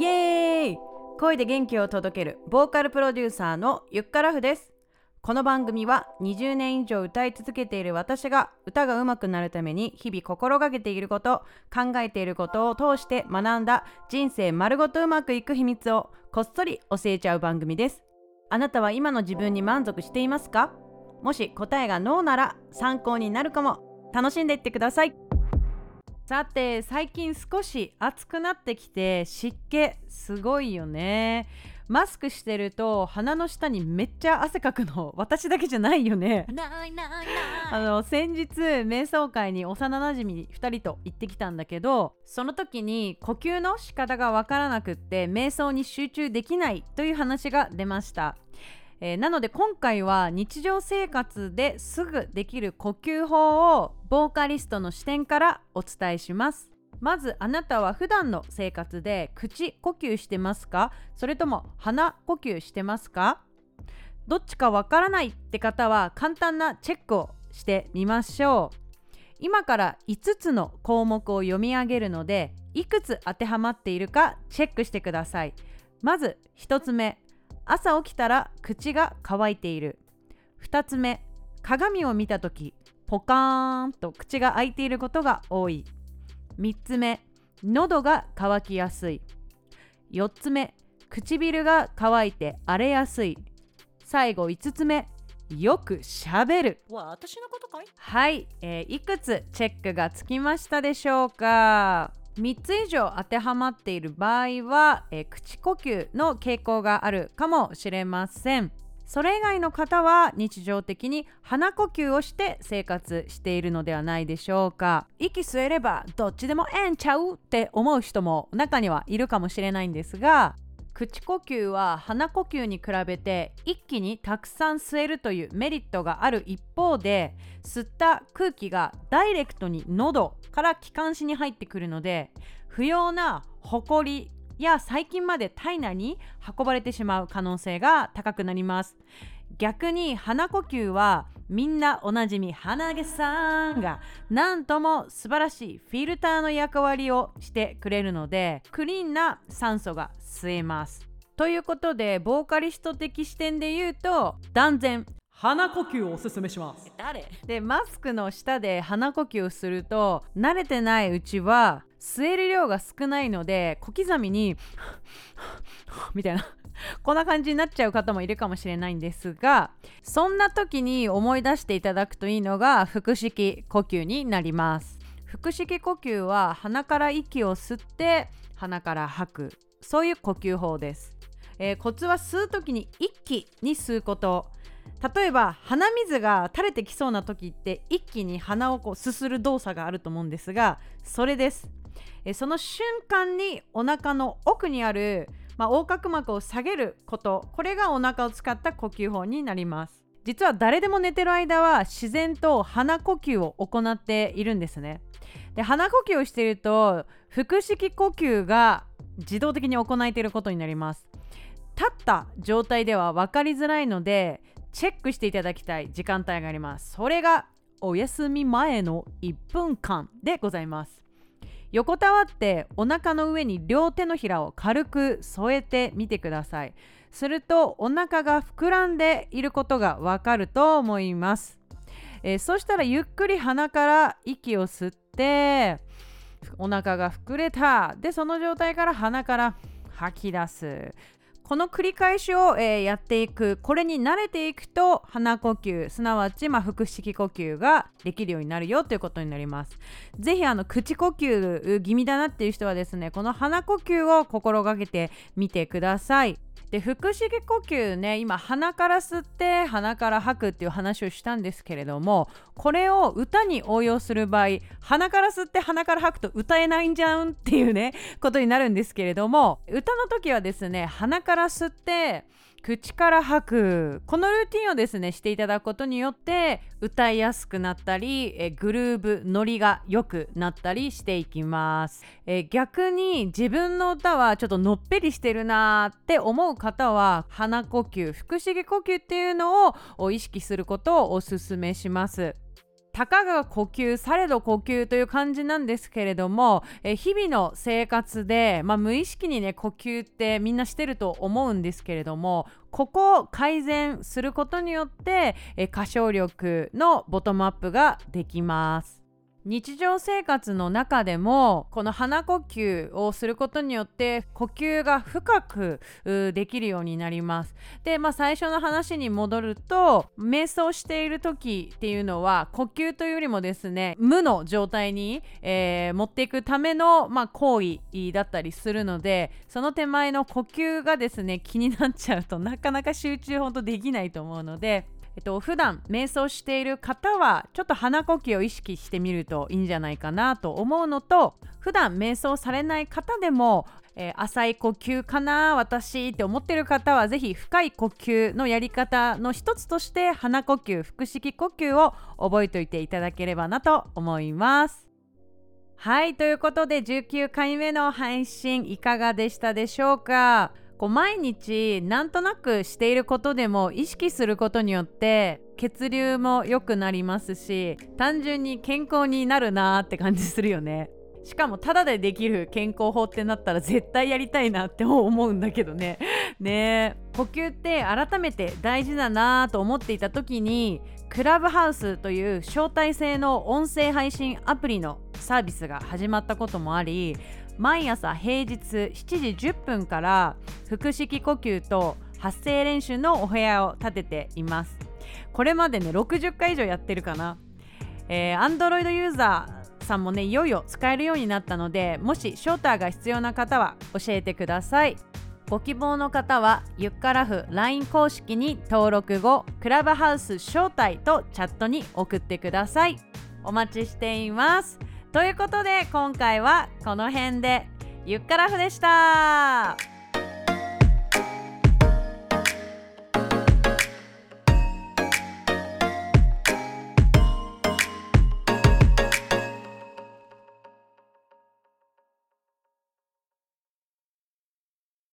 イエーイ。声で元気を届けるボーカルプロデューサーのゆっからふです。この番組は20年以上歌い続けている私が歌が上手くなるために日々心がけていること考えていることを通して学んだ人生丸ごとうまくいく秘密をこっそり教えちゃう番組です。あなたは今の自分に満足していますか？もし答えがノーなら参考になるかも。楽しんでいってください。さて最近少し暑くなってきて湿気すごいよね。マスクしてると鼻の下にめっちゃ汗かくの私だけじゃないよね。あの先日瞑想会に幼なじみ2人と行ってきたんだけどその時に呼吸の仕方がわからなくって瞑想に集中できないという話が出ましたえー、なので今回は日常生活ですぐできる呼吸法をボーカリストの視点からお伝えします。まずあなたは普段の生活で口呼吸してますか？それとも鼻呼吸してますか？どっちかわからないって方は簡単なチェックをしてみましょう。今から5つの項目を読み上げるのでいくつ当てはまっているかチェックしてください。まず1つ目朝起きたら口が乾いている。2つ目鏡を見た時ポカーンと口が開いていることが多い。3つ目喉が渇きやすい。4つ目唇が乾いて荒れやすい。最後5つ目よくしゃべる私のことかい？はい、えー、いくつチェックがつきましたでしょうか？3つ以上当てはまっている場合は、えー、口呼吸の傾向があるかもしれません。それ以外の方は日常的に鼻呼吸をして生活しているのではないでしょうか。息吸えればどっちでもええんちゃうって思う人も中にはいるかもしれないんですが口呼吸は鼻呼吸に比べて一気にたくさん吸えるというメリットがある一方で吸った空気がダイレクトに喉から気管支に入ってくるので不要なホコリや細菌まで体内に運ばれてしまう可能性が高くなります。逆に鼻呼吸はみんなおなじみ鼻毛さんがなんとも素晴らしいフィルターの役割をしてくれるのでクリーンな酸素が吸えます。ということでボーカリスト的視点で言うと断然鼻呼吸をおすすめします。誰でマスクの下で鼻呼吸をすると慣れてないうちは吸える量が少ないので小刻みにみたいな。こんな感じになっちゃう方もいるかもしれないんですがそんな時に思い出していただくといいのが腹式呼吸になります。腹式呼吸は鼻から息を吸って鼻から吐く。そういう呼吸法です、えー、コツは吸う時に一気に吸うこと。例えば鼻水が垂れてきそうな時って一気に鼻をこうすする動作があると思うんですがそれです。えその瞬間にお腹の奥にある、まあ、横隔膜を下げること。これがお腹を使った呼吸法になります。実は誰でも寝てる間は自然と鼻呼吸を行っているんですね。で鼻呼吸をしていると腹式呼吸が自動的に行えていることになります。立った状態では分かりづらいのでチェックしていただきたい時間帯があります。それがお休み前の1分間でございます。横たわってお腹の上に両手のひらを軽く添えてみてください。するとお腹が膨らんでいることがわかると思います、えー、そしたらゆっくり鼻から息を吸ってお腹が膨れた。でその状態から鼻から吐き出す。この繰り返しを、えー、やっていくこれに慣れていくと鼻呼吸すなわち、まあ、腹式呼吸ができるようになるよということになります。ぜひあの口呼吸気味だなっていう人はですねこの鼻呼吸を心がけてみてください。で腹式呼吸ね今鼻から吸って鼻から吐くっていう話をしたんですけれどもこれを歌に応用する場合鼻から吸って鼻から吐くと歌えないんじゃんっていうねことになるんですけれども歌の時はですね鼻から吸って口から吐くこのルーティンをですねしていただくことによって歌いやすくなったりえグルーブノリが良くなったりしていきます。え逆に自分の歌はちょっとのっぺりしてるなって思う方は鼻呼吸腹式呼吸っていうのを意識することをおすすめします。たかが呼吸されど呼吸という感じなんですけれども、え日々の生活で、まあ、無意識にね呼吸ってみんなしてると思うんですけれどもここを改善することによって、え歌唱力のボトムアップができます。日常生活の中でもこの鼻呼吸をすることによって呼吸が深くできるようになります。で、まあ、最初の話に戻ると瞑想している時っていうのは呼吸というよりもですね無の状態に、えー、持っていくための、まあ、行為だったりするのでその手前の呼吸がですね気になっちゃうとなかなか集中ほんとできないと思うので。えっと、普段瞑想している方はちょっと鼻呼吸を意識してみるといいんじゃないかなと思うのと普段瞑想されない方でも、えー、浅い呼吸かな私って思ってる方はぜひ深い呼吸のやり方の一つとして鼻呼吸腹式呼吸を覚えておいていただければなと思います。はいということで19回目の配信いかがでしたでしょうか？こう毎日なんとなくしていることでも意識することによって血流も良くなりますし単純に健康になるなーって感じするよね。しかもタダでできる健康法ってなったら絶対やりたいなって思うんだけどね。ね。呼吸って改めて大事だなと思っていた時にクラブハウスという招待制の音声配信アプリのサービスが始まったこともあり毎朝平日7時10分から腹式呼吸と発声練習のお部屋を立てています。これまでね60回以上やってるかな。えー、Android ユーザーさんもねいよいよ使えるようになったのでもしショーターが必要な方は教えてください。ご希望の方はゆっからふ LINE 公式に登録後クラブハウス招待とチャットに送ってください。お待ちしています。ということで今回はこの辺で。ゆっからふでした。